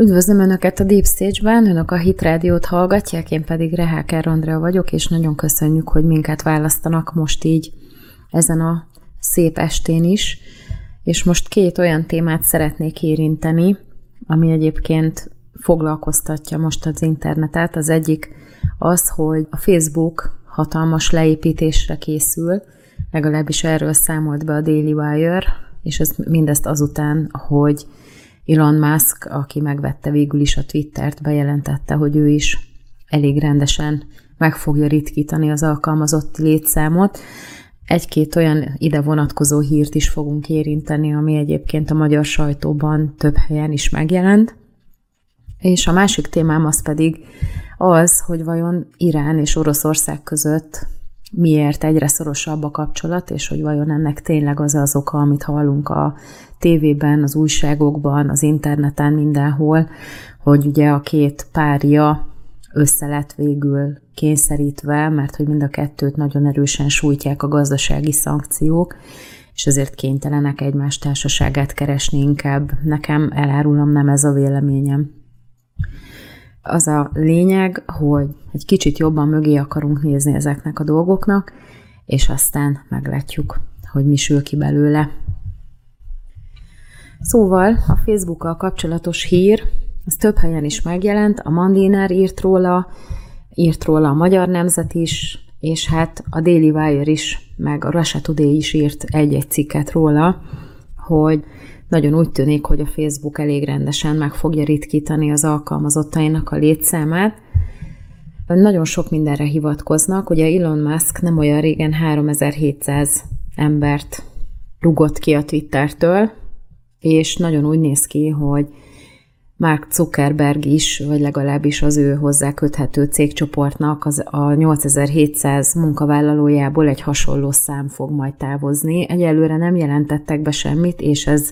Üdvözlöm Önöket a Deep Stage-ben, Önök a Hit Rádiót hallgatják, én pedig Reháker Andrea vagyok, és nagyon köszönjük, hogy minket választanak most így ezen a szép estén is. És most két olyan témát szeretnék érinteni, ami egyébként foglalkoztatja most az internetet. Az egyik az, hogy a Facebook hatalmas leépítésre készül, legalábbis erről számolt be a Daily Wire, és ez mindezt azután, hogy Elon Musk, aki megvette végül is a Twittert, bejelentette, hogy ő is elég rendesen meg fogja ritkítani az alkalmazott létszámot. Egy-két olyan ide vonatkozó hírt is fogunk érinteni, ami egyébként a magyar sajtóban több helyen is megjelent. És a másik témám az pedig az, hogy vajon Irán és Oroszország között miért egyre szorosabb a kapcsolat, és hogy vajon ennek tényleg az az oka, amit hallunk a tévében, az újságokban, az interneten, mindenhol, hogy ugye a két párja össze lett végül kényszerítve, mert hogy mind a kettőt nagyon erősen sújtják a gazdasági szankciók, és ezért kénytelenek egymás társaságát keresni inkább. Nekem elárulom, nem ez a véleményem. Az a lényeg, hogy egy kicsit jobban mögé akarunk nézni ezeknek a dolgoknak, és aztán meglátjuk, hogy mi sül ki belőle. Szóval a Facebookkal kapcsolatos hír, az több helyen is megjelent, a Mandiner írt róla, írt róla a Magyar Nemzet is, és hát a Daily Wire is, meg a Russia Today is írt egy-egy cikket róla, hogy nagyon úgy tűnik, hogy a Facebook elég rendesen meg fogja ritkítani az alkalmazottainak a létszámát. Nagyon sok mindenre hivatkoznak, ugye Elon Musk nem olyan régen 3700 embert rugott ki a Twittertől, és nagyon úgy néz ki, hogy Mark Zuckerberg is, vagy legalábbis az ő hozzá köthető cégcsoportnak az a 8700 munkavállalójából egy hasonló szám fog majd távozni. Egyelőre nem jelentettek be semmit, és ez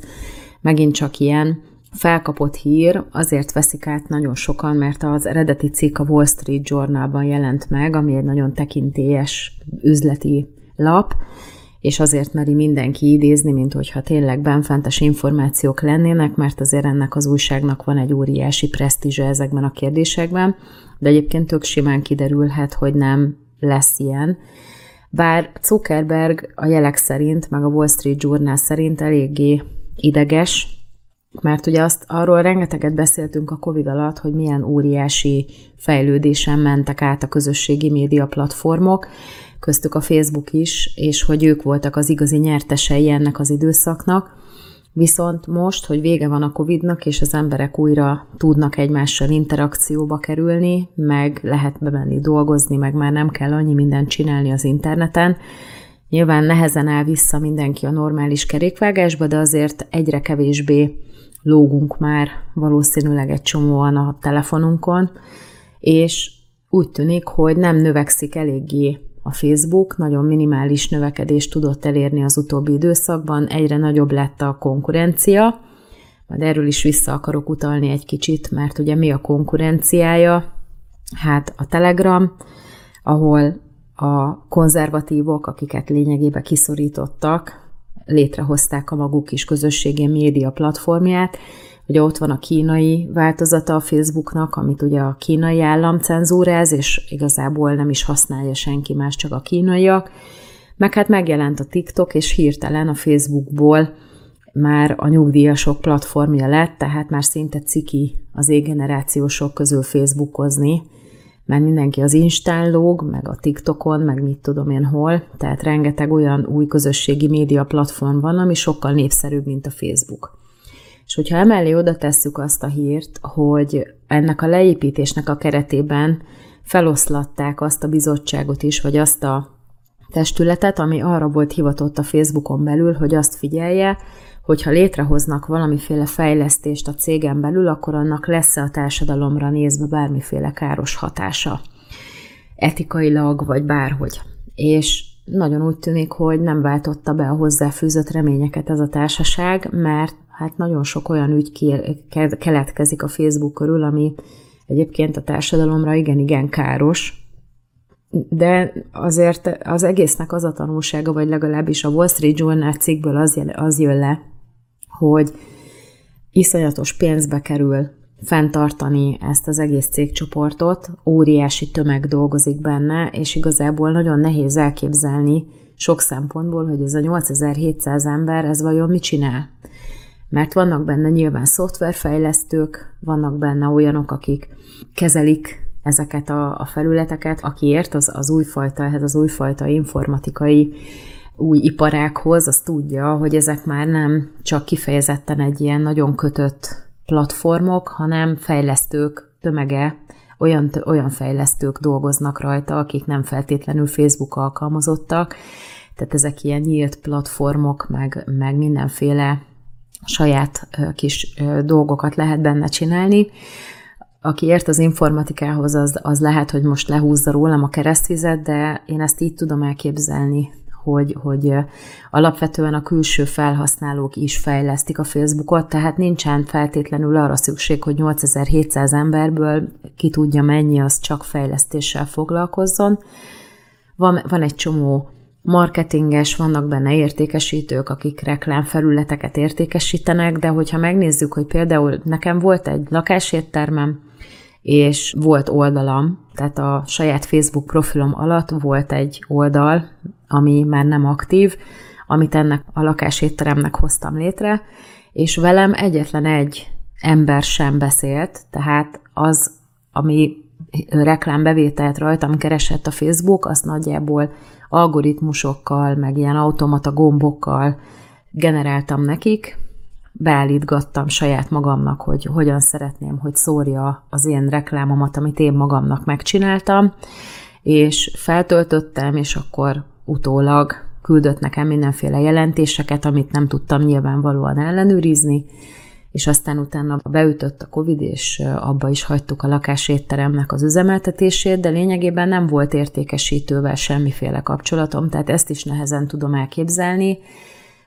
megint csak ilyen felkapott hír, azért veszik át nagyon sokan, mert az eredeti cikk a Wall Street Journalban jelent meg, ami egy nagyon tekintélyes üzleti lap, és azért meri mindenki idézni, mint hogyha tényleg benfentes információk lennének, mert azért ennek az újságnak van egy óriási presztízse ezekben a kérdésekben, de egyébként tök simán kiderülhet, hogy nem lesz ilyen. Bár Zuckerberg a jelek szerint, meg a Wall Street Journal szerint eléggé ideges, mert ugye azt arról rengeteget beszéltünk a Covid alatt, hogy milyen óriási fejlődésen mentek át a közösségi média platformok, köztük a Facebook is, és hogy ők voltak az igazi nyertesei ennek az időszaknak. Viszont most, hogy vége van a Covid-nak, és az emberek újra tudnak egymással interakcióba kerülni, meg lehet bemenni dolgozni, meg már nem kell annyi mindent csinálni az interneten, Nyilván nehezen áll vissza mindenki a normális kerékvágásba, de azért egyre kevésbé lógunk már valószínűleg egy csomóan a telefonunkon, és úgy tűnik, hogy nem növekszik eléggé a Facebook, nagyon minimális növekedést tudott elérni az utóbbi időszakban, egyre nagyobb lett a konkurencia, majd erről is vissza akarok utalni egy kicsit, mert ugye mi a konkurenciája? Hát a Telegram, ahol a konzervatívok, akiket lényegében kiszorítottak, létrehozták a maguk kis közösségi média platformját. Ugye ott van a kínai változata a Facebooknak, amit ugye a kínai állam cenzúráz, és igazából nem is használja senki más, csak a kínaiak. Meg hát megjelent a TikTok, és hirtelen a Facebookból már a nyugdíjasok platformja lett, tehát már szinte ciki az égenerációsok közül Facebookozni, mert mindenki az Instán meg a TikTokon, meg mit tudom én hol, tehát rengeteg olyan új közösségi média platform van, ami sokkal népszerűbb, mint a Facebook. És hogyha emellé oda tesszük azt a hírt, hogy ennek a leépítésnek a keretében feloszlatták azt a bizottságot is, vagy azt a testületet, ami arra volt hivatott a Facebookon belül, hogy azt figyelje, hogyha létrehoznak valamiféle fejlesztést a cégen belül, akkor annak lesz-e a társadalomra nézve bármiféle káros hatása. Etikailag, vagy bárhogy. És nagyon úgy tűnik, hogy nem váltotta be a hozzáfűzött reményeket ez a társaság, mert hát nagyon sok olyan ügy keletkezik a Facebook körül, ami egyébként a társadalomra igen-igen káros, de azért az egésznek az a tanulsága, vagy legalábbis a Wall Street Journal cikkből az, az jön le, hogy iszonyatos pénzbe kerül fenntartani ezt az egész cégcsoportot, óriási tömeg dolgozik benne, és igazából nagyon nehéz elképzelni sok szempontból, hogy ez a 8700 ember, ez vajon mit csinál. Mert vannak benne nyilván szoftverfejlesztők, vannak benne olyanok, akik kezelik ezeket a, a felületeket, aki ért az, az újfajta, ehhez az újfajta informatikai új iparákhoz, az tudja, hogy ezek már nem csak kifejezetten egy ilyen nagyon kötött platformok, hanem fejlesztők tömege, olyan, olyan fejlesztők dolgoznak rajta, akik nem feltétlenül Facebook alkalmazottak, tehát ezek ilyen nyílt platformok, meg, meg mindenféle saját kis dolgokat lehet benne csinálni. Aki ért az informatikához, az, az lehet, hogy most lehúzza rólam a keresztvizet, de én ezt így tudom elképzelni, hogy, hogy alapvetően a külső felhasználók is fejlesztik a Facebookot, tehát nincsen feltétlenül arra szükség, hogy 8700 emberből ki tudja mennyi, az csak fejlesztéssel foglalkozzon. Van, van egy csomó marketinges, vannak benne értékesítők, akik reklámfelületeket értékesítenek, de hogyha megnézzük, hogy például nekem volt egy lakáséttermem, és volt oldalam, tehát a saját Facebook profilom alatt volt egy oldal, ami már nem aktív, amit ennek a lakásétteremnek hoztam létre, és velem egyetlen egy ember sem beszélt, tehát az, ami reklámbevételt rajtam keresett a Facebook, azt nagyjából algoritmusokkal, meg ilyen automata gombokkal generáltam nekik, beállítgattam saját magamnak, hogy hogyan szeretném, hogy szórja az én reklámomat, amit én magamnak megcsináltam, és feltöltöttem, és akkor utólag küldött nekem mindenféle jelentéseket, amit nem tudtam nyilvánvalóan ellenőrizni, és aztán utána beütött a Covid, és abba is hagytuk a lakásétteremnek az üzemeltetését, de lényegében nem volt értékesítővel semmiféle kapcsolatom, tehát ezt is nehezen tudom elképzelni,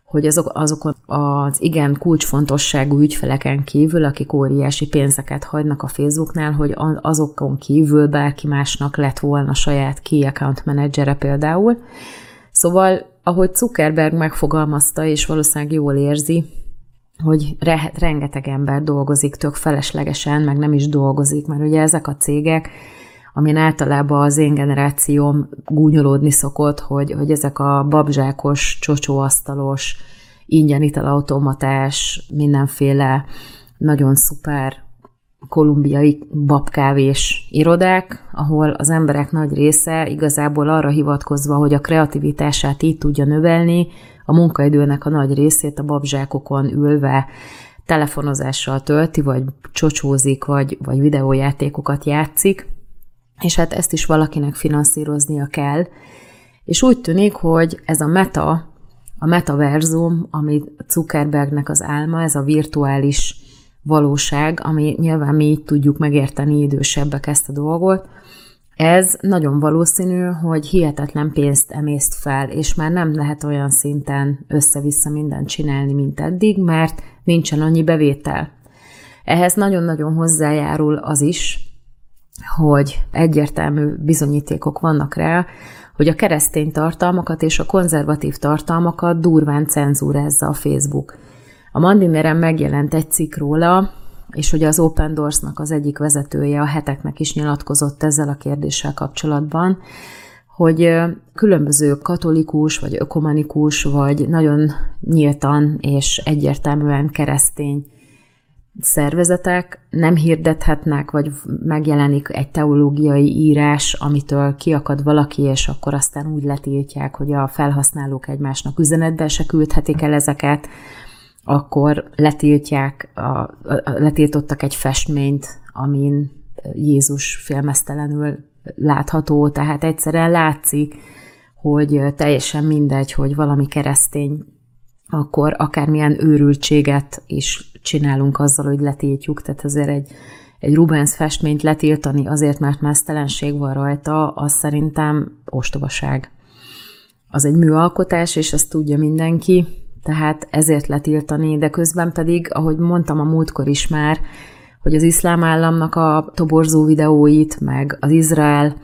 hogy azok, azokon az igen kulcsfontosságú ügyfeleken kívül, akik óriási pénzeket hagynak a Facebooknál, hogy azokon kívül bárki másnak lett volna saját key account menedzsere például. Szóval, ahogy Zuckerberg megfogalmazta, és valószínűleg jól érzi, hogy re- rengeteg ember dolgozik tök feleslegesen, meg nem is dolgozik, mert ugye ezek a cégek, amin általában az én generációm gúnyolódni szokott, hogy, hogy ezek a babzsákos, csocsóasztalos, ingyen italautomatás, mindenféle nagyon szuper kolumbiai babkávés irodák, ahol az emberek nagy része igazából arra hivatkozva, hogy a kreativitását így tudja növelni, a munkaidőnek a nagy részét a babzsákokon ülve telefonozással tölti, vagy csocsózik, vagy, vagy videójátékokat játszik, és hát ezt is valakinek finanszíroznia kell. És úgy tűnik, hogy ez a meta, a metaverzum, ami Zuckerbergnek az álma, ez a virtuális valóság, ami nyilván mi így tudjuk megérteni idősebbek ezt a dolgot, ez nagyon valószínű, hogy hihetetlen pénzt emészt fel, és már nem lehet olyan szinten össze-vissza mindent csinálni, mint eddig, mert nincsen annyi bevétel. Ehhez nagyon-nagyon hozzájárul az is, hogy egyértelmű bizonyítékok vannak rá, hogy a keresztény tartalmakat és a konzervatív tartalmakat durván cenzúrázza a Facebook. A Mandineren megjelent egy cikk róla, és ugye az Open Doors-nak az egyik vezetője a heteknek is nyilatkozott ezzel a kérdéssel kapcsolatban, hogy különböző katolikus, vagy ökumenikus, vagy nagyon nyíltan és egyértelműen keresztény szervezetek nem hirdethetnek, vagy megjelenik egy teológiai írás, amitől kiakad valaki, és akkor aztán úgy letiltják, hogy a felhasználók egymásnak üzenetben se küldhetik el ezeket, akkor letiltják, a, a, letiltottak egy festményt, amin Jézus félmeztelenül látható, tehát egyszerűen látszik, hogy teljesen mindegy, hogy valami keresztény, akkor akármilyen őrültséget is csinálunk azzal, hogy letiltjuk, tehát azért egy, egy Rubens festményt letiltani azért, mert mesztelenség van rajta, az szerintem ostobaság. Az egy műalkotás, és ezt tudja mindenki, tehát ezért letiltani, de közben pedig, ahogy mondtam a múltkor is már, hogy az iszlám államnak a toborzó videóit, meg az Izrael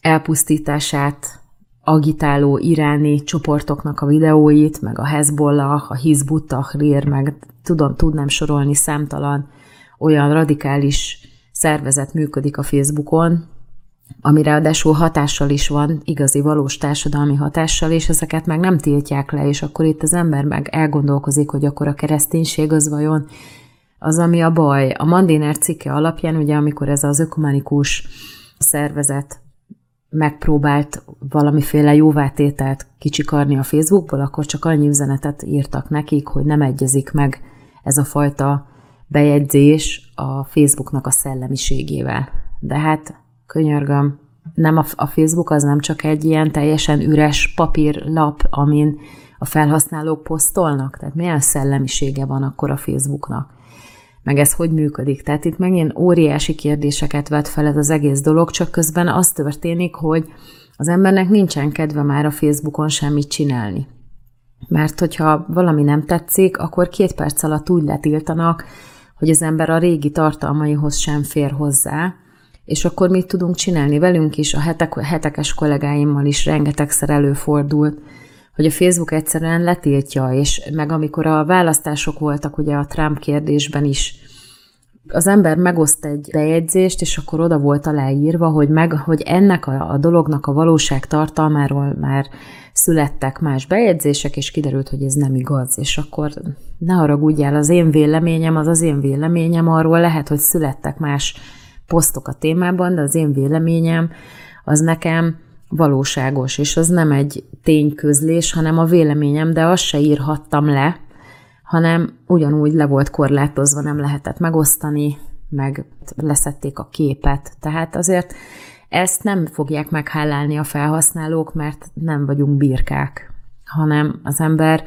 elpusztítását agitáló iráni csoportoknak a videóit, meg a Hezbollah, a Hizbut Tahrir, meg tudom, tudnám sorolni számtalan olyan radikális szervezet működik a Facebookon, ami ráadásul hatással is van, igazi valós társadalmi hatással, és ezeket meg nem tiltják le, és akkor itt az ember meg elgondolkozik, hogy akkor a kereszténység az vajon az, ami a baj. A Mandiner cikke alapján, ugye amikor ez az ökumenikus szervezet megpróbált valamiféle jóvátételt kicsikarni a Facebookból, akkor csak annyi üzenetet írtak nekik, hogy nem egyezik meg ez a fajta bejegyzés a Facebooknak a szellemiségével. De hát, könyörgöm, nem a, a Facebook az nem csak egy ilyen teljesen üres papírlap, amin a felhasználók posztolnak? Tehát milyen szellemisége van akkor a Facebooknak? Meg ez hogy működik? Tehát itt megint óriási kérdéseket vet fel ez az egész dolog, csak közben az történik, hogy az embernek nincsen kedve már a Facebookon semmit csinálni. Mert hogyha valami nem tetszik, akkor két perc alatt úgy letiltanak, hogy az ember a régi tartalmaihoz sem fér hozzá, és akkor mit tudunk csinálni velünk is, a hetek, hetekes kollégáimmal is rengetegszer előfordult, hogy a Facebook egyszerűen letiltja, és meg amikor a választások voltak ugye a Trump kérdésben is, az ember megoszt egy bejegyzést, és akkor oda volt aláírva, hogy, meg, hogy ennek a, a dolognak a valóság tartalmáról már születtek más bejegyzések, és kiderült, hogy ez nem igaz. És akkor ne haragudjál, az én véleményem, az az én véleményem, arról lehet, hogy születtek más posztok a témában, de az én véleményem az nekem valóságos, és az nem egy tényközlés, hanem a véleményem, de azt se írhattam le, hanem ugyanúgy le volt korlátozva, nem lehetett megosztani, meg leszették a képet. Tehát azért ezt nem fogják meghálálni a felhasználók, mert nem vagyunk birkák, hanem az ember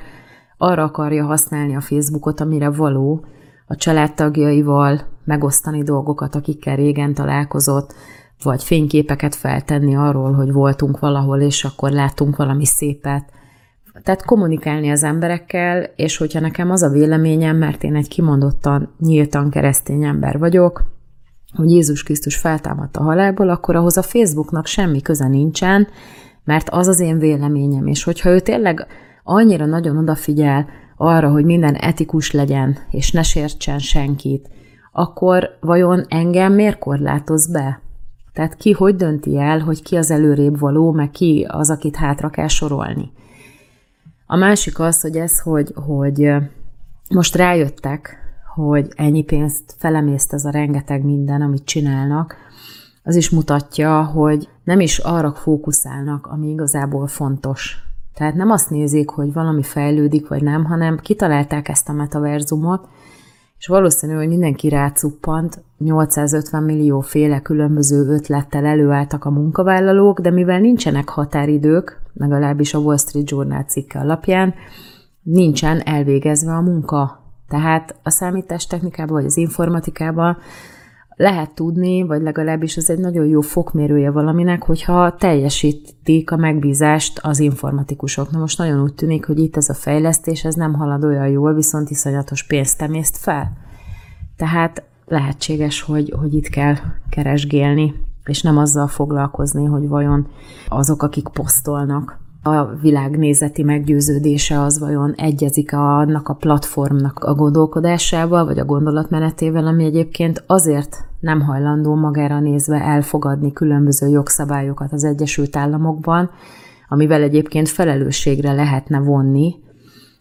arra akarja használni a Facebookot, amire való, a családtagjaival megosztani dolgokat, akikkel régen találkozott, vagy fényképeket feltenni arról, hogy voltunk valahol, és akkor látunk valami szépet. Tehát kommunikálni az emberekkel, és hogyha nekem az a véleményem, mert én egy kimondottan, nyíltan keresztény ember vagyok, hogy Jézus Krisztus feltámadt a halálból, akkor ahhoz a Facebooknak semmi köze nincsen, mert az az én véleményem, és hogyha ő tényleg annyira nagyon odafigyel arra, hogy minden etikus legyen, és ne sértsen senkit, akkor vajon engem miért korlátoz be? Tehát ki hogy dönti el, hogy ki az előrébb való, meg ki az, akit hátra kell sorolni. A másik az, hogy ez, hogy, hogy most rájöttek, hogy ennyi pénzt felemészt ez a rengeteg minden, amit csinálnak, az is mutatja, hogy nem is arra fókuszálnak, ami igazából fontos. Tehát nem azt nézik, hogy valami fejlődik, vagy nem, hanem kitalálták ezt a metaverzumot, és valószínű, hogy mindenki rácuppant, 850 millió féle különböző ötlettel előálltak a munkavállalók, de mivel nincsenek határidők, legalábbis a Wall Street Journal cikke alapján, nincsen elvégezve a munka. Tehát a számítástechnikában vagy az informatikában lehet tudni, vagy legalábbis ez egy nagyon jó fokmérője valaminek, hogyha teljesítik a megbízást az informatikusok. Na most nagyon úgy tűnik, hogy itt ez a fejlesztés, ez nem halad olyan jól, viszont iszonyatos pénzt emészt fel. Tehát lehetséges, hogy, hogy itt kell keresgélni, és nem azzal foglalkozni, hogy vajon azok, akik posztolnak, a világnézeti meggyőződése az vajon egyezik annak a platformnak a gondolkodásával, vagy a gondolatmenetével, ami egyébként azért nem hajlandó magára nézve elfogadni különböző jogszabályokat az Egyesült Államokban, amivel egyébként felelősségre lehetne vonni,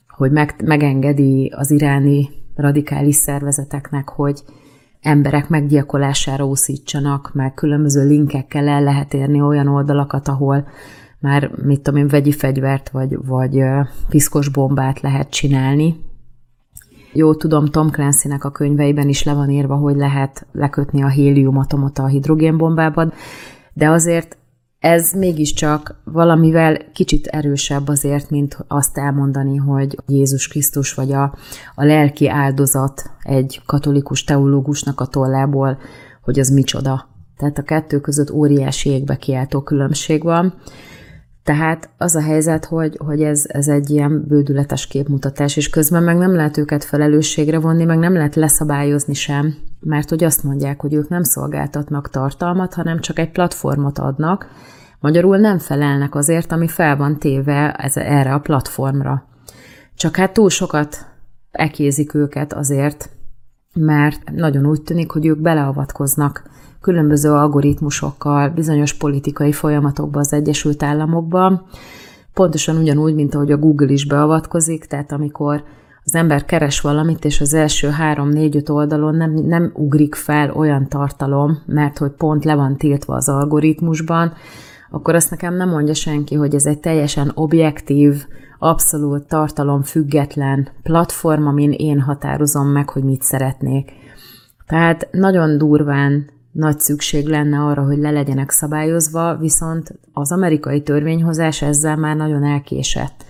hogy meg, megengedi az iráni radikális szervezeteknek, hogy emberek meggyilkolására úszítsanak, meg különböző linkekkel el lehet érni olyan oldalakat, ahol már, mit tudom én, vegyi fegyvert vagy, vagy piszkos bombát lehet csinálni. Jó, tudom, Tom Clancy-nek a könyveiben is le van írva, hogy lehet lekötni a héliumatomot a hidrogénbombában, de azért ez mégiscsak valamivel kicsit erősebb azért, mint azt elmondani, hogy Jézus Krisztus vagy a, a lelki áldozat egy katolikus teológusnak a tollából, hogy az micsoda. Tehát a kettő között óriási égbe kiáltó különbség van. Tehát az a helyzet, hogy, hogy ez, ez egy ilyen bődületes képmutatás, és közben meg nem lehet őket felelősségre vonni, meg nem lehet leszabályozni sem, mert hogy azt mondják, hogy ők nem szolgáltatnak tartalmat, hanem csak egy platformot adnak, magyarul nem felelnek azért, ami fel van téve ez, erre a platformra. Csak hát túl sokat ekézik őket azért, mert nagyon úgy tűnik, hogy ők beleavatkoznak különböző algoritmusokkal bizonyos politikai folyamatokba az Egyesült Államokban, pontosan ugyanúgy, mint ahogy a Google is beavatkozik, tehát amikor az ember keres valamit, és az első három, négy, öt oldalon nem, nem ugrik fel olyan tartalom, mert hogy pont le van tiltva az algoritmusban, akkor azt nekem nem mondja senki, hogy ez egy teljesen objektív, abszolút tartalom független platform, amin én határozom meg, hogy mit szeretnék. Tehát nagyon durván nagy szükség lenne arra, hogy le legyenek szabályozva, viszont az amerikai törvényhozás ezzel már nagyon elkésett.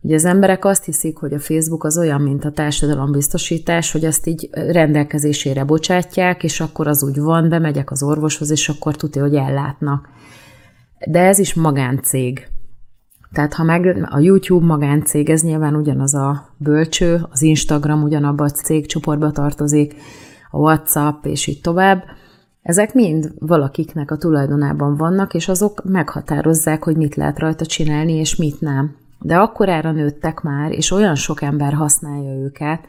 Ugye az emberek azt hiszik, hogy a Facebook az olyan, mint a társadalombiztosítás, hogy azt így rendelkezésére bocsátják, és akkor az úgy van, bemegyek az orvoshoz, és akkor tudja, hogy ellátnak. De ez is magáncég. Tehát ha meg a YouTube magáncég, ez nyilván ugyanaz a bölcső, az Instagram ugyanabba a cégcsoportba tartozik, a WhatsApp, és így tovább. Ezek mind valakiknek a tulajdonában vannak, és azok meghatározzák, hogy mit lehet rajta csinálni, és mit nem. De akkorára nőttek már, és olyan sok ember használja őket,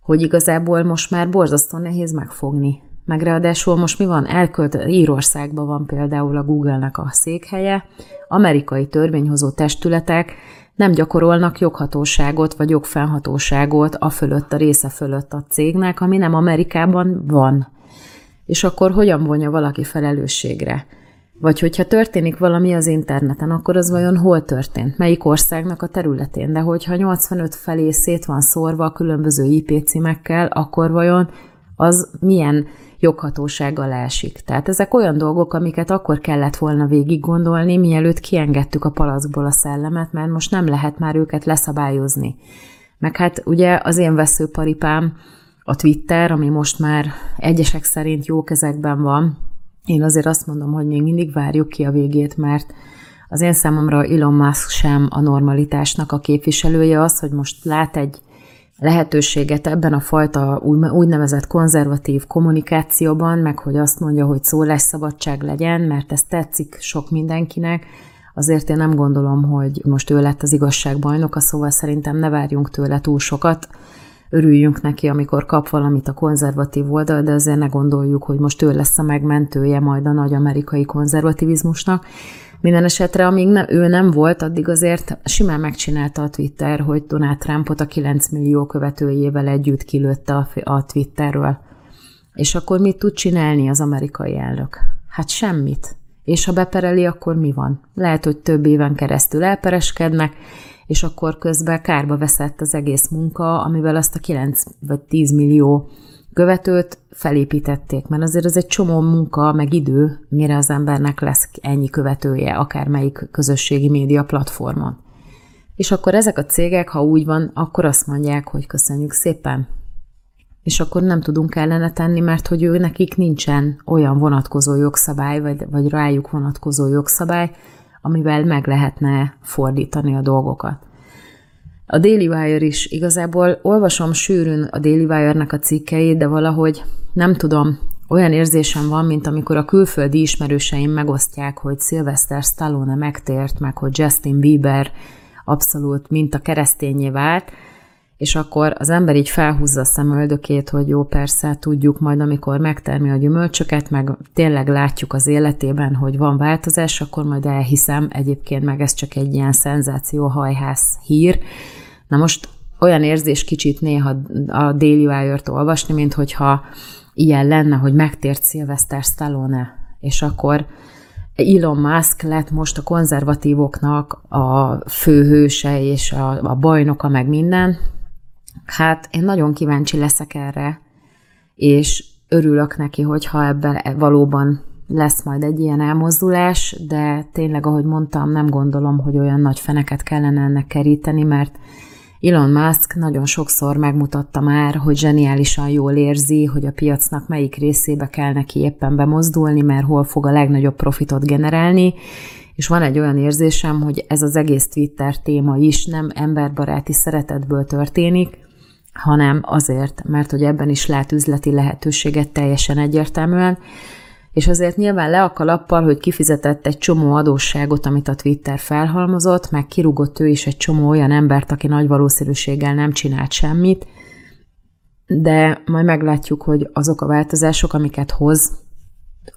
hogy igazából most már borzasztó nehéz megfogni. Meg ráadásul most mi van? Elkölt, Írországban van például a Google-nek a székhelye, amerikai törvényhozó testületek nem gyakorolnak joghatóságot vagy jogfennhatóságot a fölött, a része fölött a cégnek, ami nem Amerikában van. És akkor hogyan vonja valaki felelősségre? Vagy hogyha történik valami az interneten, akkor az vajon hol történt? Melyik országnak a területén? De hogyha 85 felé szét van szórva a különböző IP címekkel, akkor vajon az milyen joghatósággal esik. Tehát ezek olyan dolgok, amiket akkor kellett volna végig gondolni, mielőtt kiengedtük a palackból a szellemet, mert most nem lehet már őket leszabályozni. Meg hát ugye az én veszőparipám a Twitter, ami most már egyesek szerint jó kezekben van, én azért azt mondom, hogy még mindig várjuk ki a végét, mert az én számomra Elon Musk sem a normalitásnak a képviselője az, hogy most lát egy lehetőséget ebben a fajta úgynevezett konzervatív kommunikációban, meg hogy azt mondja, hogy szólásszabadság legyen, mert ez tetszik sok mindenkinek, azért én nem gondolom, hogy most ő lett az igazságbajnoka, szóval szerintem ne várjunk tőle túl sokat, örüljünk neki, amikor kap valamit a konzervatív oldal, de azért ne gondoljuk, hogy most ő lesz a megmentője majd a nagy amerikai konzervativizmusnak. Minden esetre, amíg ne, ő nem volt, addig azért simán megcsinálta a Twitter, hogy Donald Trumpot a 9 millió követőjével együtt kilőtte a, a Twitterről. És akkor mit tud csinálni az amerikai elnök? Hát semmit. És ha bepereli, akkor mi van? Lehet, hogy több éven keresztül elpereskednek, és akkor közben kárba veszett az egész munka, amivel azt a 9 vagy 10 millió követőt felépítették, mert azért ez egy csomó munka, meg idő, mire az embernek lesz ennyi követője, akármelyik közösségi média platformon. És akkor ezek a cégek, ha úgy van, akkor azt mondják, hogy köszönjük szépen. És akkor nem tudunk ellene tenni, mert hogy ő nekik nincsen olyan vonatkozó jogszabály, vagy, vagy rájuk vonatkozó jogszabály, amivel meg lehetne fordítani a dolgokat. A Daily Wire is igazából olvasom sűrűn a Daily Wire-nek a cikkeit, de valahogy nem tudom, olyan érzésem van, mint amikor a külföldi ismerőseim megosztják, hogy Sylvester Stallone megtért, meg hogy Justin Bieber abszolút mint a keresztényé vált, és akkor az ember így felhúzza a szemöldökét, hogy jó, persze, tudjuk majd, amikor megtermi a gyümölcsöket, meg tényleg látjuk az életében, hogy van változás, akkor majd elhiszem, egyébként meg ez csak egy ilyen szenzáció hajház hír. Na most olyan érzés kicsit néha a Daily Wire-t olvasni, mint hogyha ilyen lenne, hogy megtért Sylvester Stallone, és akkor Elon Musk lett most a konzervatívoknak a főhőse és a, a bajnoka, meg minden, Hát én nagyon kíváncsi leszek erre, és örülök neki, hogyha ebben valóban lesz majd egy ilyen elmozdulás, de tényleg, ahogy mondtam, nem gondolom, hogy olyan nagy feneket kellene ennek keríteni, mert Elon Musk nagyon sokszor megmutatta már, hogy zseniálisan jól érzi, hogy a piacnak melyik részébe kell neki éppen bemozdulni, mert hol fog a legnagyobb profitot generálni, és van egy olyan érzésem, hogy ez az egész Twitter téma is nem emberbaráti szeretetből történik, hanem azért, mert hogy ebben is lát üzleti lehetőséget teljesen egyértelműen, és azért nyilván le a kalappal, hogy kifizetett egy csomó adósságot, amit a Twitter felhalmozott, meg kirúgott ő is egy csomó olyan embert, aki nagy valószínűséggel nem csinált semmit, de majd meglátjuk, hogy azok a változások, amiket hoz,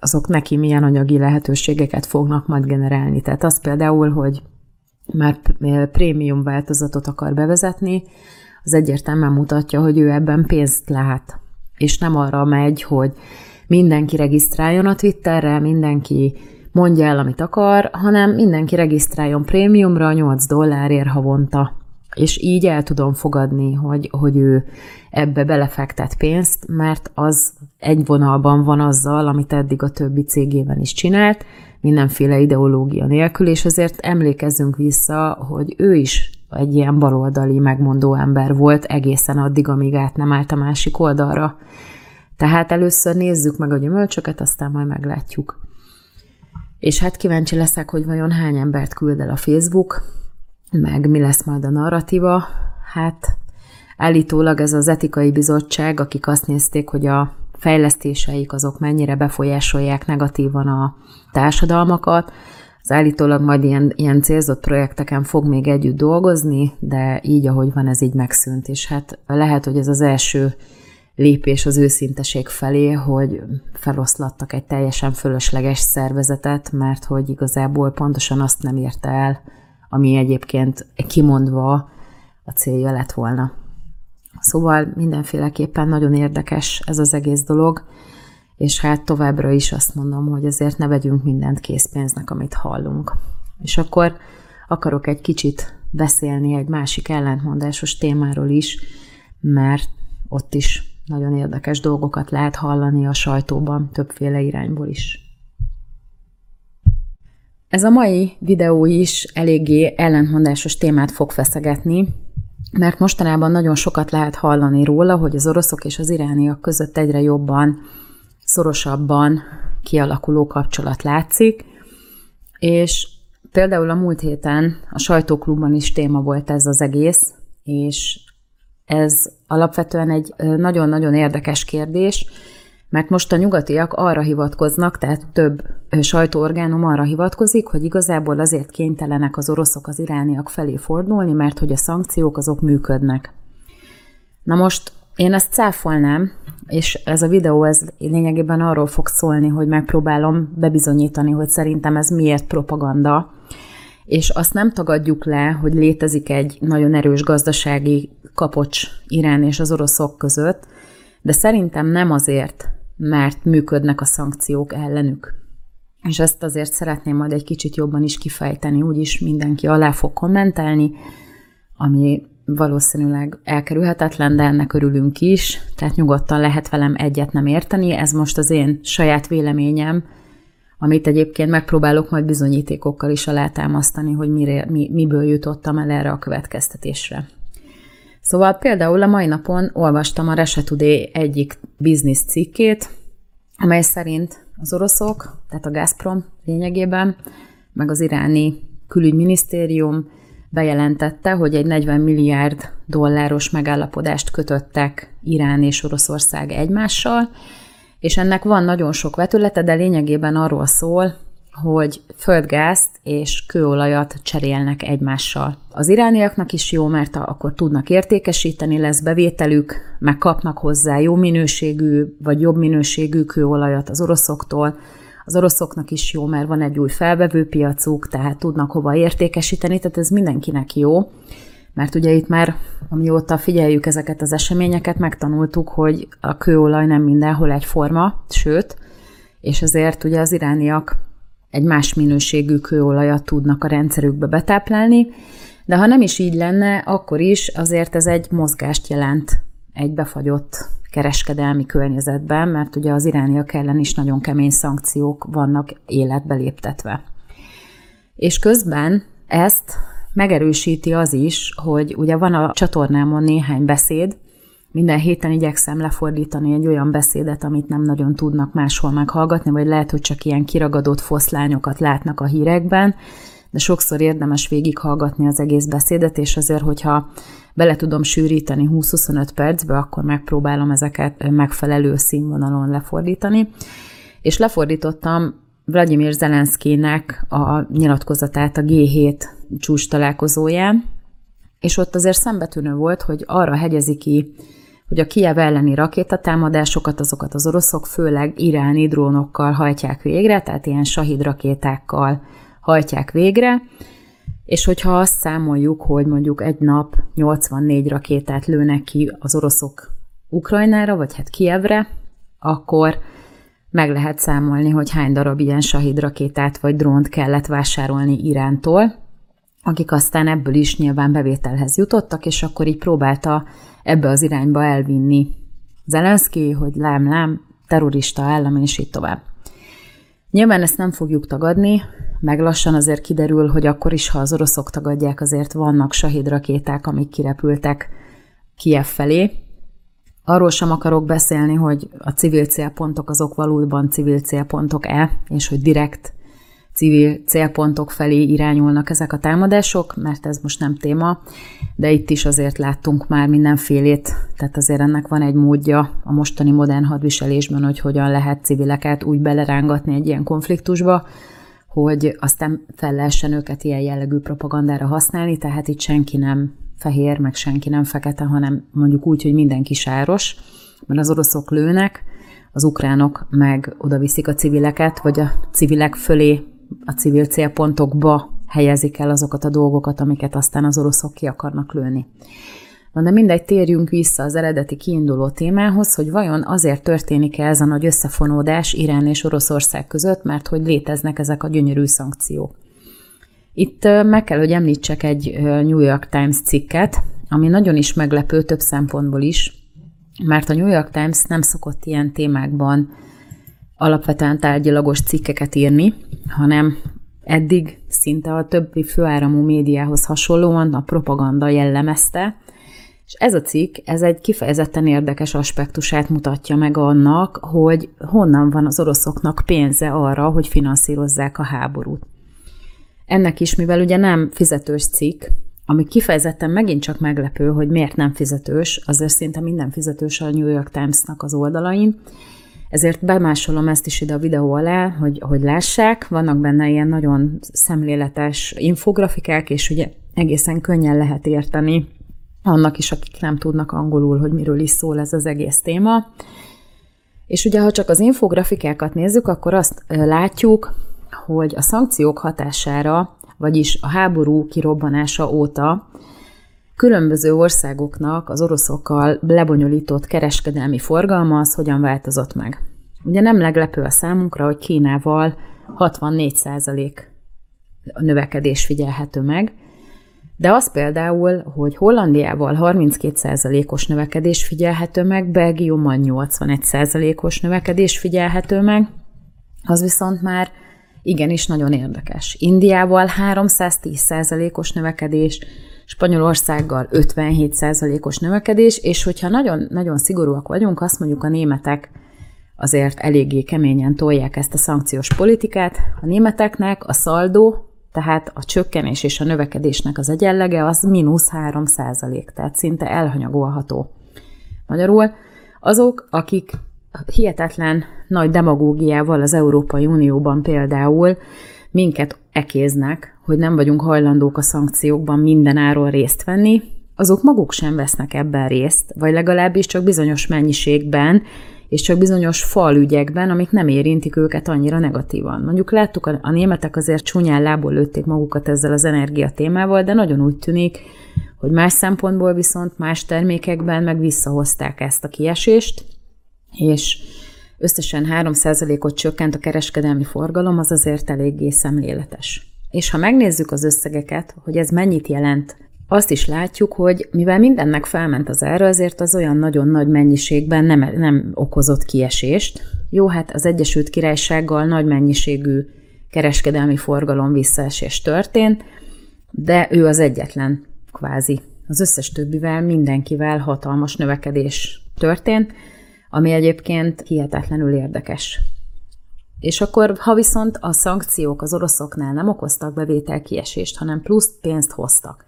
azok neki milyen anyagi lehetőségeket fognak majd generálni. Tehát az például, hogy már prémium változatot akar bevezetni, az egyértelműen mutatja, hogy ő ebben pénzt lát. És nem arra megy, hogy mindenki regisztráljon a Twitterre, mindenki mondja el, amit akar, hanem mindenki regisztráljon prémiumra 8 dollárért havonta. És így el tudom fogadni, hogy, hogy ő ebbe belefektet pénzt, mert az egy vonalban van azzal, amit eddig a többi cégében is csinált, mindenféle ideológia nélkül, és azért emlékezzünk vissza, hogy ő is egy ilyen baloldali megmondó ember volt egészen addig, amíg át nem állt a másik oldalra. Tehát először nézzük meg a gyümölcsöket, aztán majd meglátjuk. És hát kíváncsi leszek, hogy vajon hány embert küld el a Facebook, meg mi lesz majd a narratíva. Hát állítólag ez az etikai bizottság, akik azt nézték, hogy a fejlesztéseik azok mennyire befolyásolják negatívan a társadalmakat, az állítólag majd ilyen, ilyen célzott projekteken fog még együtt dolgozni, de így, ahogy van, ez így megszűnt, és hát lehet, hogy ez az első lépés az őszinteség felé, hogy feloszlattak egy teljesen fölösleges szervezetet, mert hogy igazából pontosan azt nem érte el, ami egyébként kimondva a célja lett volna. Szóval mindenféleképpen nagyon érdekes ez az egész dolog, és hát továbbra is azt mondom, hogy azért ne vegyünk mindent készpénznek, amit hallunk. És akkor akarok egy kicsit beszélni egy másik ellentmondásos témáról is, mert ott is nagyon érdekes dolgokat lehet hallani a sajtóban, többféle irányból is. Ez a mai videó is eléggé ellentmondásos témát fog feszegetni, mert mostanában nagyon sokat lehet hallani róla, hogy az oroszok és az irániak között egyre jobban, szorosabban kialakuló kapcsolat látszik, és például a múlt héten a sajtóklubban is téma volt ez az egész, és ez alapvetően egy nagyon-nagyon érdekes kérdés, mert most a nyugatiak arra hivatkoznak, tehát több sajtóorgánum arra hivatkozik, hogy igazából azért kénytelenek az oroszok az irániak felé fordulni, mert hogy a szankciók azok működnek. Na most én ezt cáfolnám, és ez a videó ez lényegében arról fog szólni, hogy megpróbálom bebizonyítani, hogy szerintem ez miért propaganda, és azt nem tagadjuk le, hogy létezik egy nagyon erős gazdasági kapocs Irán és az oroszok között, de szerintem nem azért, mert működnek a szankciók ellenük. És ezt azért szeretném majd egy kicsit jobban is kifejteni, úgyis mindenki alá fog kommentálni, ami valószínűleg elkerülhetetlen, de ennek örülünk is, tehát nyugodtan lehet velem egyet nem érteni. Ez most az én saját véleményem, amit egyébként megpróbálok majd bizonyítékokkal is alátámasztani, hogy mire, mi, miből jutottam el erre a következtetésre. Szóval például a mai napon olvastam a Today egyik biznisz cikkét, amely szerint az oroszok, tehát a Gazprom lényegében, meg az iráni külügyminisztérium bejelentette, hogy egy 40 milliárd dolláros megállapodást kötöttek Irán és Oroszország egymással, és ennek van nagyon sok vetülete, de lényegében arról szól, hogy földgázt és kőolajat cserélnek egymással. Az irániaknak is jó, mert akkor tudnak értékesíteni, lesz bevételük, meg kapnak hozzá jó minőségű vagy jobb minőségű kőolajat az oroszoktól, az oroszoknak is jó, mert van egy új felvevő piacuk, tehát tudnak hova értékesíteni, tehát ez mindenkinek jó. Mert ugye itt már, amióta figyeljük ezeket az eseményeket, megtanultuk, hogy a kőolaj nem mindenhol egyforma, sőt, és ezért ugye az irániak egy más minőségű kőolajat tudnak a rendszerükbe betáplálni, de ha nem is így lenne, akkor is azért ez egy mozgást jelent egy befagyott kereskedelmi környezetben, mert ugye az irániak ellen is nagyon kemény szankciók vannak életbe léptetve. És közben ezt megerősíti az is, hogy ugye van a csatornámon néhány beszéd, minden héten igyekszem lefordítani egy olyan beszédet, amit nem nagyon tudnak máshol meghallgatni, vagy lehet, hogy csak ilyen kiragadott foszlányokat látnak a hírekben, de sokszor érdemes végighallgatni az egész beszédet, és azért, hogyha bele tudom sűríteni 20-25 percbe, akkor megpróbálom ezeket megfelelő színvonalon lefordítani. És lefordítottam Vladimir Zelenszkinek a nyilatkozatát a G7 csúcs találkozóján, és ott azért szembetűnő volt, hogy arra hegyezi ki hogy a Kiev elleni rakétatámadásokat, azokat az oroszok főleg iráni drónokkal hajtják végre, tehát ilyen sahid rakétákkal hajtják végre, és hogyha azt számoljuk, hogy mondjuk egy nap 84 rakétát lőnek ki az oroszok Ukrajnára, vagy hát Kievre, akkor meg lehet számolni, hogy hány darab ilyen sahid rakétát vagy drónt kellett vásárolni Irántól, akik aztán ebből is nyilván bevételhez jutottak, és akkor így próbálta ebbe az irányba elvinni Zelenszky, hogy lám, lám, terrorista állam, és így tovább. Nyilván ezt nem fogjuk tagadni, meg lassan azért kiderül, hogy akkor is, ha az oroszok tagadják, azért vannak sahid rakéták, amik kirepültek Kiev felé. Arról sem akarok beszélni, hogy a civil célpontok azok valóban civil célpontok-e, és hogy direkt civil célpontok felé irányulnak ezek a támadások, mert ez most nem téma, de itt is azért láttunk már mindenfélét, tehát azért ennek van egy módja a mostani modern hadviselésben, hogy hogyan lehet civileket úgy belerángatni egy ilyen konfliktusba, hogy aztán fel lehessen őket ilyen jellegű propagandára használni, tehát itt senki nem fehér, meg senki nem fekete, hanem mondjuk úgy, hogy mindenki sáros, mert az oroszok lőnek, az ukránok meg oda viszik a civileket, vagy a civilek fölé a civil célpontokba helyezik el azokat a dolgokat, amiket aztán az oroszok ki akarnak lőni. Na de mindegy, térjünk vissza az eredeti kiinduló témához, hogy vajon azért történik-e ez a nagy összefonódás Irán és Oroszország között, mert hogy léteznek ezek a gyönyörű szankciók. Itt meg kell, hogy említsek egy New York Times cikket, ami nagyon is meglepő több szempontból is, mert a New York Times nem szokott ilyen témákban alapvetően tárgyalagos cikkeket írni, hanem eddig szinte a többi főáramú médiához hasonlóan a propaganda jellemezte, és ez a cikk, ez egy kifejezetten érdekes aspektusát mutatja meg annak, hogy honnan van az oroszoknak pénze arra, hogy finanszírozzák a háborút. Ennek is, mivel ugye nem fizetős cikk, ami kifejezetten megint csak meglepő, hogy miért nem fizetős, azért szinte minden fizetős a New York Times-nak az oldalain, ezért bemásolom ezt is ide a videó alá, hogy, hogy lássák, vannak benne ilyen nagyon szemléletes infografikák, és ugye egészen könnyen lehet érteni annak is, akik nem tudnak angolul, hogy miről is szól ez az egész téma. És ugye, ha csak az infografikákat nézzük, akkor azt látjuk, hogy a szankciók hatására, vagyis a háború kirobbanása óta különböző országoknak az oroszokkal lebonyolított kereskedelmi forgalma az hogyan változott meg. Ugye nem leglepő a számunkra, hogy Kínával 64% a növekedés figyelhető meg, de az például, hogy Hollandiával 32%-os növekedés figyelhető meg, Belgiummal 81%-os növekedés figyelhető meg, az viszont már igenis nagyon érdekes. Indiával 310%-os növekedés, Spanyolországgal 57%-os növekedés, és hogyha nagyon, nagyon szigorúak vagyunk, azt mondjuk a németek azért eléggé keményen tolják ezt a szankciós politikát. A németeknek a szaldó, tehát a csökkenés és a növekedésnek az egyenlege az mínusz 3 százalék, tehát szinte elhanyagolható. Magyarul azok, akik hihetetlen nagy demagógiával az Európai Unióban például minket ekéznek, hogy nem vagyunk hajlandók a szankciókban mindenáról részt venni, azok maguk sem vesznek ebben részt, vagy legalábbis csak bizonyos mennyiségben, és csak bizonyos falügyekben, amik nem érintik őket annyira negatívan. Mondjuk láttuk, a németek azért csúnyán lából lőtték magukat ezzel az energia témával, de nagyon úgy tűnik, hogy más szempontból viszont más termékekben meg visszahozták ezt a kiesést, és összesen 3%-ot csökkent a kereskedelmi forgalom, az azért eléggé szemléletes. És ha megnézzük az összegeket, hogy ez mennyit jelent, azt is látjuk, hogy mivel mindennek felment az ára, azért az olyan nagyon nagy mennyiségben nem, nem okozott kiesést. Jó, hát az Egyesült Királysággal nagy mennyiségű kereskedelmi forgalom visszaesés történt, de ő az egyetlen, kvázi. Az összes többivel, mindenkivel hatalmas növekedés történt, ami egyébként hihetetlenül érdekes. És akkor, ha viszont a szankciók az oroszoknál nem okoztak bevételkiesést, hanem plusz pénzt hoztak,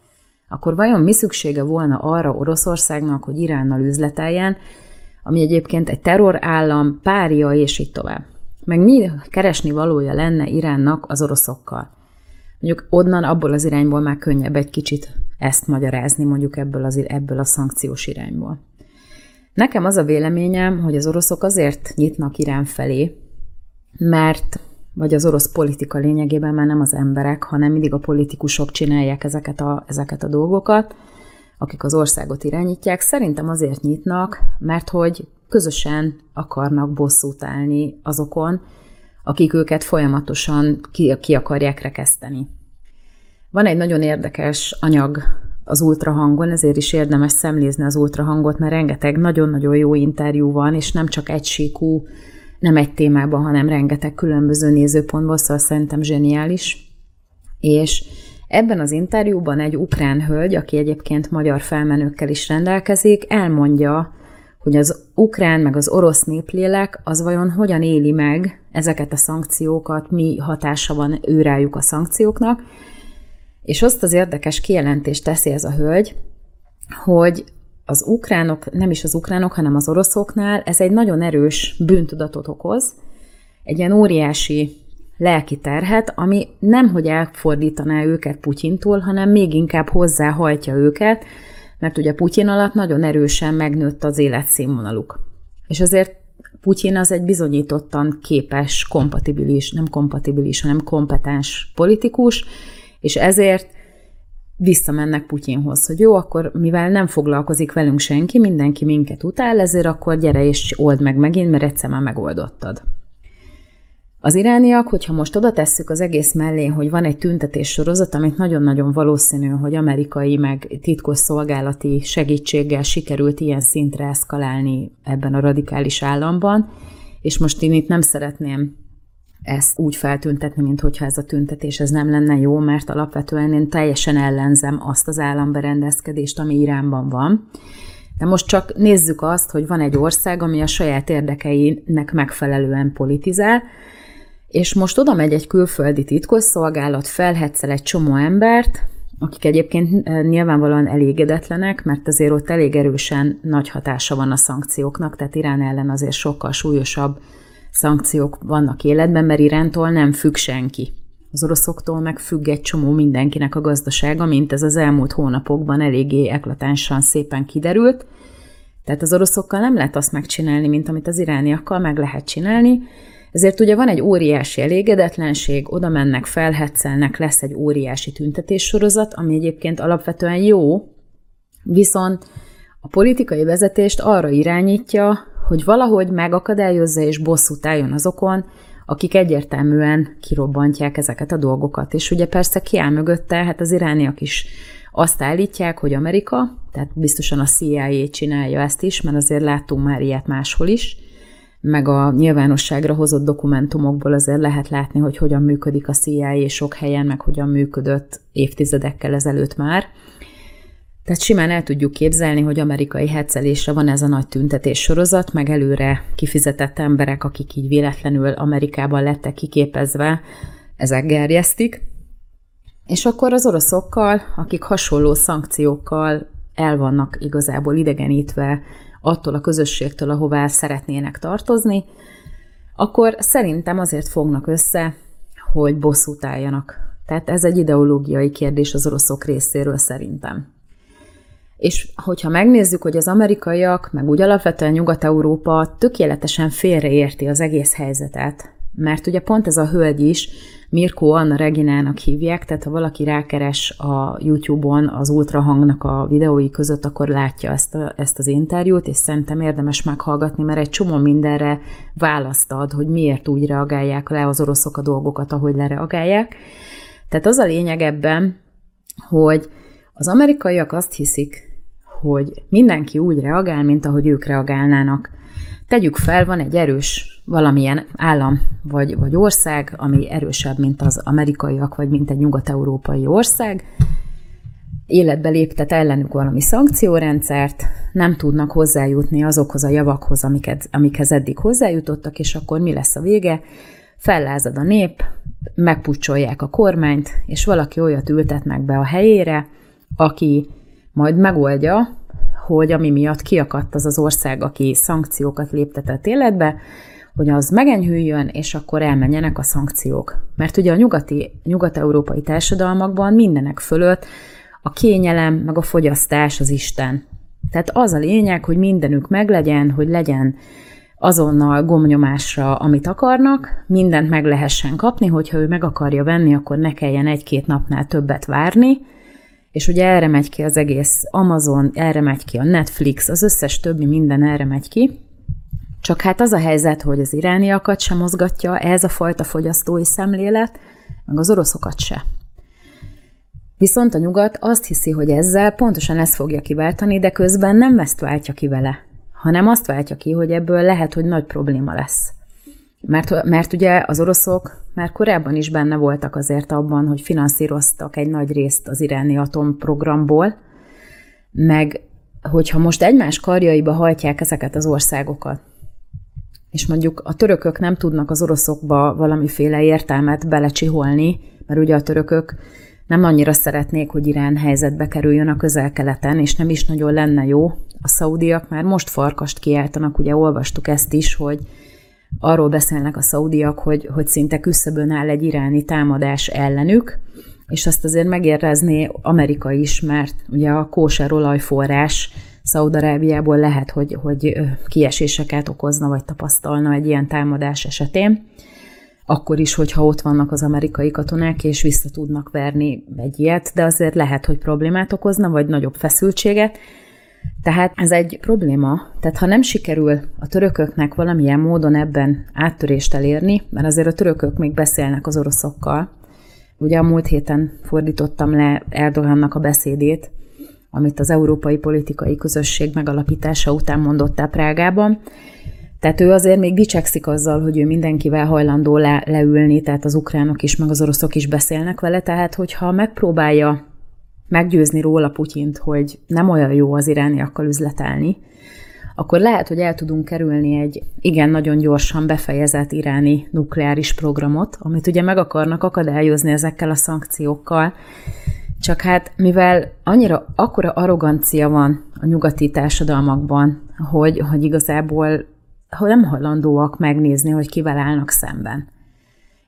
akkor vajon mi szüksége volna arra Oroszországnak, hogy Iránnal üzleteljen, ami egyébként egy terrorállam, párja, és így tovább. Meg mi keresni valója lenne Iránnak az oroszokkal? Mondjuk onnan, abból az irányból már könnyebb egy kicsit ezt magyarázni, mondjuk ebből, az, ebből a szankciós irányból. Nekem az a véleményem, hogy az oroszok azért nyitnak Irán felé, mert vagy az orosz politika lényegében már nem az emberek, hanem mindig a politikusok csinálják ezeket a, ezeket a dolgokat, akik az országot irányítják. Szerintem azért nyitnak, mert hogy közösen akarnak bosszút állni azokon, akik őket folyamatosan ki, ki akarják rekeszteni. Van egy nagyon érdekes anyag az ultrahangon, ezért is érdemes szemlézni az ultrahangot, mert rengeteg nagyon-nagyon jó interjú van, és nem csak egysíkú, nem egy témában, hanem rengeteg különböző nézőpontból, szóval szerintem zseniális. És ebben az interjúban egy ukrán hölgy, aki egyébként magyar felmenőkkel is rendelkezik, elmondja, hogy az ukrán meg az orosz néplélek az vajon hogyan éli meg ezeket a szankciókat, mi hatása van őrájuk a szankcióknak, és azt az érdekes kijelentést teszi ez a hölgy, hogy az ukránok, nem is az ukránok, hanem az oroszoknál ez egy nagyon erős bűntudatot okoz, egy ilyen óriási lelki terhet, ami nem hogy elfordítaná őket Putyintól, hanem még inkább hozzáhajtja őket, mert ugye Putyin alatt nagyon erősen megnőtt az életszínvonaluk. És azért Putyin az egy bizonyítottan képes, kompatibilis, nem kompatibilis, hanem kompetens politikus, és ezért visszamennek Putyinhoz, hogy jó, akkor mivel nem foglalkozik velünk senki, mindenki minket utál, ezért akkor gyere és old meg megint, mert egyszer már megoldottad. Az irániak, hogyha most oda tesszük az egész mellé, hogy van egy tüntetés sorozat, amit nagyon-nagyon valószínű, hogy amerikai meg titkos szolgálati segítséggel sikerült ilyen szintre eszkalálni ebben a radikális államban, és most én itt nem szeretném ezt úgy feltüntetni, mint hogyha ez a tüntetés ez nem lenne jó, mert alapvetően én teljesen ellenzem azt az államberendezkedést, ami Iránban van. De most csak nézzük azt, hogy van egy ország, ami a saját érdekeinek megfelelően politizál, és most oda megy egy külföldi titkosszolgálat, felhetszel egy csomó embert, akik egyébként nyilvánvalóan elégedetlenek, mert azért ott elég erősen nagy hatása van a szankcióknak, tehát Irán ellen azért sokkal súlyosabb szankciók vannak életben, mert Irántól nem függ senki. Az oroszoktól meg függ egy csomó mindenkinek a gazdasága, mint ez az elmúlt hónapokban eléggé eklatánsan szépen kiderült. Tehát az oroszokkal nem lehet azt megcsinálni, mint amit az irániakkal meg lehet csinálni, ezért ugye van egy óriási elégedetlenség, oda mennek, felhetszelnek, lesz egy óriási tüntetéssorozat, ami egyébként alapvetően jó, viszont a politikai vezetést arra irányítja, hogy valahogy megakadályozza és bosszút álljon azokon, akik egyértelműen kirobbantják ezeket a dolgokat. És ugye persze kiáll mögötte, hát az irániak is azt állítják, hogy Amerika, tehát biztosan a CIA csinálja ezt is, mert azért láttunk már ilyet máshol is, meg a nyilvánosságra hozott dokumentumokból azért lehet látni, hogy hogyan működik a CIA sok helyen, meg hogyan működött évtizedekkel ezelőtt már. Tehát simán el tudjuk képzelni, hogy amerikai hetszelésre van ez a nagy tüntetés sorozat, meg előre kifizetett emberek, akik így véletlenül Amerikában lettek kiképezve, ezek gerjesztik. És akkor az oroszokkal, akik hasonló szankciókkal el vannak igazából idegenítve attól a közösségtől, ahová szeretnének tartozni, akkor szerintem azért fognak össze, hogy bosszút álljanak. Tehát ez egy ideológiai kérdés az oroszok részéről szerintem. És hogyha megnézzük, hogy az amerikaiak, meg úgy alapvetően Nyugat-Európa tökéletesen félreérti az egész helyzetet, mert ugye pont ez a hölgy is, Mirko Anna Reginának hívják, tehát ha valaki rákeres a YouTube-on az ultrahangnak a videói között, akkor látja ezt, a, ezt az interjút, és szerintem érdemes meghallgatni, mert egy csomó mindenre választ ad, hogy miért úgy reagálják le az oroszok a dolgokat, ahogy lereagálják. Tehát az a lényeg ebben, hogy az amerikaiak azt hiszik, hogy mindenki úgy reagál, mint ahogy ők reagálnának. Tegyük fel, van egy erős valamilyen állam vagy, vagy ország, ami erősebb, mint az amerikaiak, vagy mint egy nyugat-európai ország, életbe léptet ellenük valami szankciórendszert, nem tudnak hozzájutni azokhoz a javakhoz, amiket, amikhez eddig hozzájutottak, és akkor mi lesz a vége? Fellázad a nép, megpucsolják a kormányt, és valaki olyat ültetnek be a helyére, aki majd megoldja, hogy ami miatt kiakadt az az ország, aki szankciókat léptetett életbe, hogy az megenyhüljön, és akkor elmenjenek a szankciók. Mert ugye a nyugati, nyugat-európai társadalmakban mindenek fölött a kényelem, meg a fogyasztás az Isten. Tehát az a lényeg, hogy mindenük meglegyen, hogy legyen azonnal gomnyomásra, amit akarnak, mindent meg lehessen kapni, hogyha ő meg akarja venni, akkor ne kelljen egy-két napnál többet várni, és ugye erre megy ki az egész Amazon, erre megy ki a Netflix, az összes többi minden erre megy ki. Csak hát az a helyzet, hogy az irániakat sem mozgatja ez a fajta fogyasztói szemlélet, meg az oroszokat se. Viszont a nyugat azt hiszi, hogy ezzel pontosan ezt fogja kiváltani, de közben nem ezt váltja ki vele, hanem azt váltja ki, hogy ebből lehet, hogy nagy probléma lesz. Mert, mert ugye az oroszok már korábban is benne voltak azért abban, hogy finanszíroztak egy nagy részt az iráni atomprogramból, meg hogyha most egymás karjaiba hajtják ezeket az országokat, és mondjuk a törökök nem tudnak az oroszokba valamiféle értelmet belecsiholni, mert ugye a törökök nem annyira szeretnék, hogy Irán helyzetbe kerüljön a közel-keleten, és nem is nagyon lenne jó. A szaudiak már most farkast kiáltanak, ugye olvastuk ezt is, hogy arról beszélnek a szaudiak, hogy, hogy szinte küszöbön áll egy iráni támadás ellenük, és azt azért megérezné Amerika is, mert ugye a kóser olajforrás Szaudarábiából lehet, hogy, hogy kieséseket okozna, vagy tapasztalna egy ilyen támadás esetén. Akkor is, hogyha ott vannak az amerikai katonák, és vissza tudnak verni egy ilyet, de azért lehet, hogy problémát okozna, vagy nagyobb feszültséget. Tehát ez egy probléma. Tehát ha nem sikerül a törököknek valamilyen módon ebben áttörést elérni, mert azért a törökök még beszélnek az oroszokkal, ugye a múlt héten fordítottam le Erdogannak a beszédét, amit az Európai Politikai Közösség megalapítása után mondott el Prágában. Tehát ő azért még dicsekszik azzal, hogy ő mindenkivel hajlandó le, leülni, tehát az ukránok is, meg az oroszok is beszélnek vele, tehát hogyha megpróbálja meggyőzni róla Putyint, hogy nem olyan jó az irániakkal üzletelni, akkor lehet, hogy el tudunk kerülni egy igen nagyon gyorsan befejezett iráni nukleáris programot, amit ugye meg akarnak akadályozni ezekkel a szankciókkal, csak hát, mivel annyira akkora arrogancia van a nyugati társadalmakban, hogy, hogy igazából hogy nem hajlandóak megnézni, hogy kivel állnak szemben.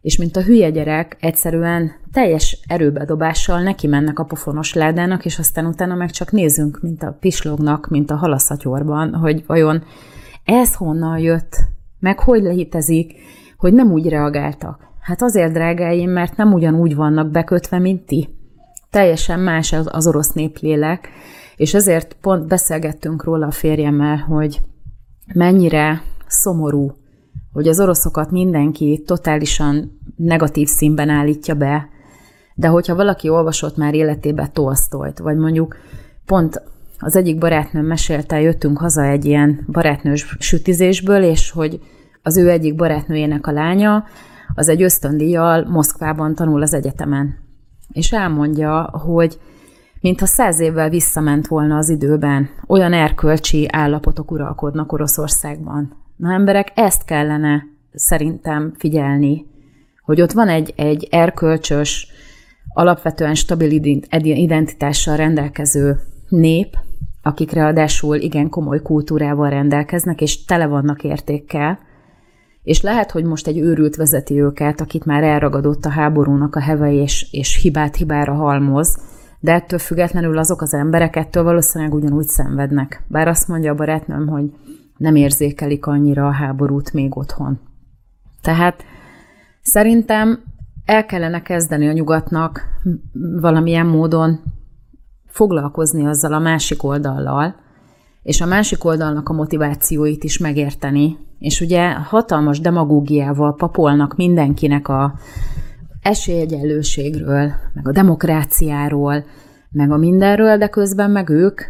És mint a hülye gyerek, egyszerűen teljes erőbedobással neki mennek a pofonos ládának, és aztán utána meg csak nézzünk, mint a pislognak, mint a halaszatyorban, hogy vajon ez honnan jött, meg hogy létezik, hogy nem úgy reagáltak. Hát azért, drágáim, mert nem ugyanúgy vannak bekötve, mint ti teljesen más az, orosz néplélek, és ezért pont beszélgettünk róla a férjemmel, hogy mennyire szomorú, hogy az oroszokat mindenki totálisan negatív színben állítja be, de hogyha valaki olvasott már életébe Tolstoyt, vagy mondjuk pont az egyik barátnőm mesélte, jöttünk haza egy ilyen barátnős sütizésből, és hogy az ő egyik barátnőjének a lánya, az egy ösztöndíjjal Moszkvában tanul az egyetemen és elmondja, hogy mintha száz évvel visszament volna az időben, olyan erkölcsi állapotok uralkodnak Oroszországban. Na emberek, ezt kellene szerintem figyelni, hogy ott van egy, egy erkölcsös, alapvetően stabil identitással rendelkező nép, akik ráadásul igen komoly kultúrával rendelkeznek, és tele vannak értékkel, és lehet, hogy most egy őrült vezeti őket, akit már elragadott a háborúnak a heve, és, és hibát hibára halmoz, de ettől függetlenül azok az emberek ettől valószínűleg ugyanúgy szenvednek. Bár azt mondja a barátnőm, hogy nem érzékelik annyira a háborút még otthon. Tehát szerintem el kellene kezdeni a nyugatnak valamilyen módon foglalkozni azzal a másik oldallal, és a másik oldalnak a motivációit is megérteni, és ugye hatalmas demagógiával papolnak mindenkinek a esélyegyenlőségről, meg a demokráciáról, meg a mindenről, de közben meg ők,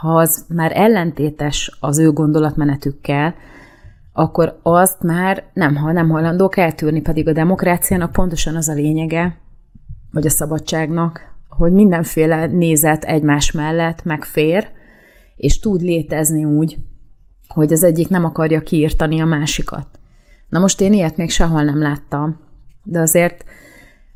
ha az már ellentétes az ő gondolatmenetükkel, akkor azt már nem, ha nem hajlandók eltűrni, pedig a demokráciának pontosan az a lényege, vagy a szabadságnak, hogy mindenféle nézet egymás mellett megfér, és tud létezni úgy, hogy az egyik nem akarja kiírtani a másikat. Na most én ilyet még sehol nem láttam, de azért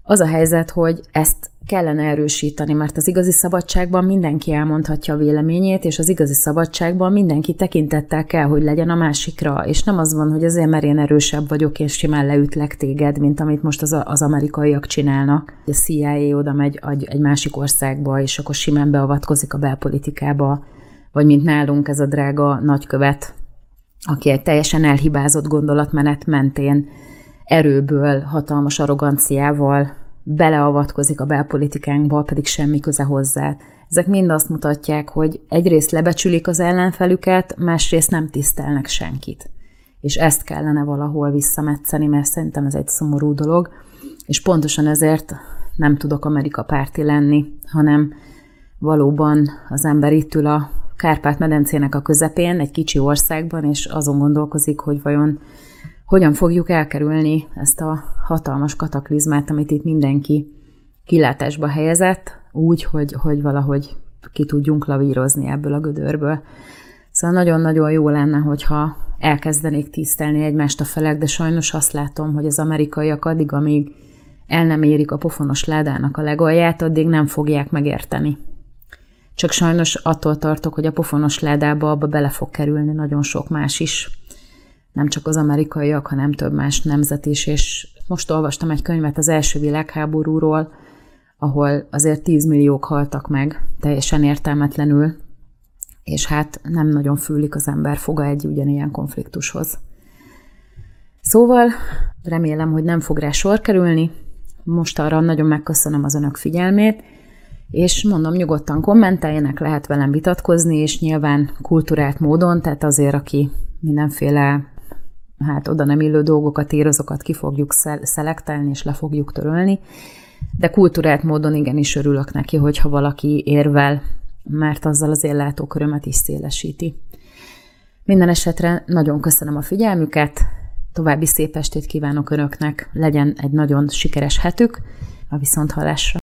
az a helyzet, hogy ezt kellene erősíteni, mert az igazi szabadságban mindenki elmondhatja a véleményét, és az igazi szabadságban mindenki tekintettel kell, hogy legyen a másikra, és nem az van, hogy azért, mert én erősebb vagyok, és simán leütlek téged, mint amit most az, az amerikaiak csinálnak. A CIA oda megy egy másik országba, és akkor simán beavatkozik a belpolitikába, vagy mint nálunk ez a drága nagykövet, aki egy teljesen elhibázott gondolatmenet mentén erőből, hatalmas arroganciával beleavatkozik a belpolitikánkba, pedig semmi köze hozzá. Ezek mind azt mutatják, hogy egyrészt lebecsülik az ellenfelüket, másrészt nem tisztelnek senkit. És ezt kellene valahol visszametszeni, mert szerintem ez egy szomorú dolog, és pontosan ezért nem tudok Amerika párti lenni, hanem valóban az ember itt ül a Kárpát-medencének a közepén, egy kicsi országban, és azon gondolkozik, hogy vajon hogyan fogjuk elkerülni ezt a hatalmas kataklizmát, amit itt mindenki kilátásba helyezett, úgy, hogy, hogy valahogy ki tudjunk lavírozni ebből a gödörből. Szóval nagyon-nagyon jó lenne, hogyha elkezdenék tisztelni egymást a felek, de sajnos azt látom, hogy az amerikaiak addig, amíg el nem érik a pofonos ládának a legalját, addig nem fogják megérteni. Csak sajnos attól tartok, hogy a pofonos ládába abba bele fog kerülni nagyon sok más is. Nem csak az amerikaiak, hanem több más nemzet is, és most olvastam egy könyvet az első világháborúról, ahol azért 10 milliók haltak meg, teljesen értelmetlenül, és hát nem nagyon fűlik az ember foga egy ugyanilyen konfliktushoz. Szóval remélem, hogy nem fog rá sor kerülni. Most arra nagyon megköszönöm az önök figyelmét, és mondom, nyugodtan kommenteljenek, lehet velem vitatkozni, és nyilván kulturált módon, tehát azért, aki mindenféle hát oda nem illő dolgokat ír, azokat ki fogjuk szelektálni, és le fogjuk törölni, de kulturált módon igenis örülök neki, hogyha valaki érvel, mert azzal az én látókörömet is szélesíti. Minden esetre nagyon köszönöm a figyelmüket, további szép estét kívánok Önöknek, legyen egy nagyon sikeres hetük, a viszonthallásra.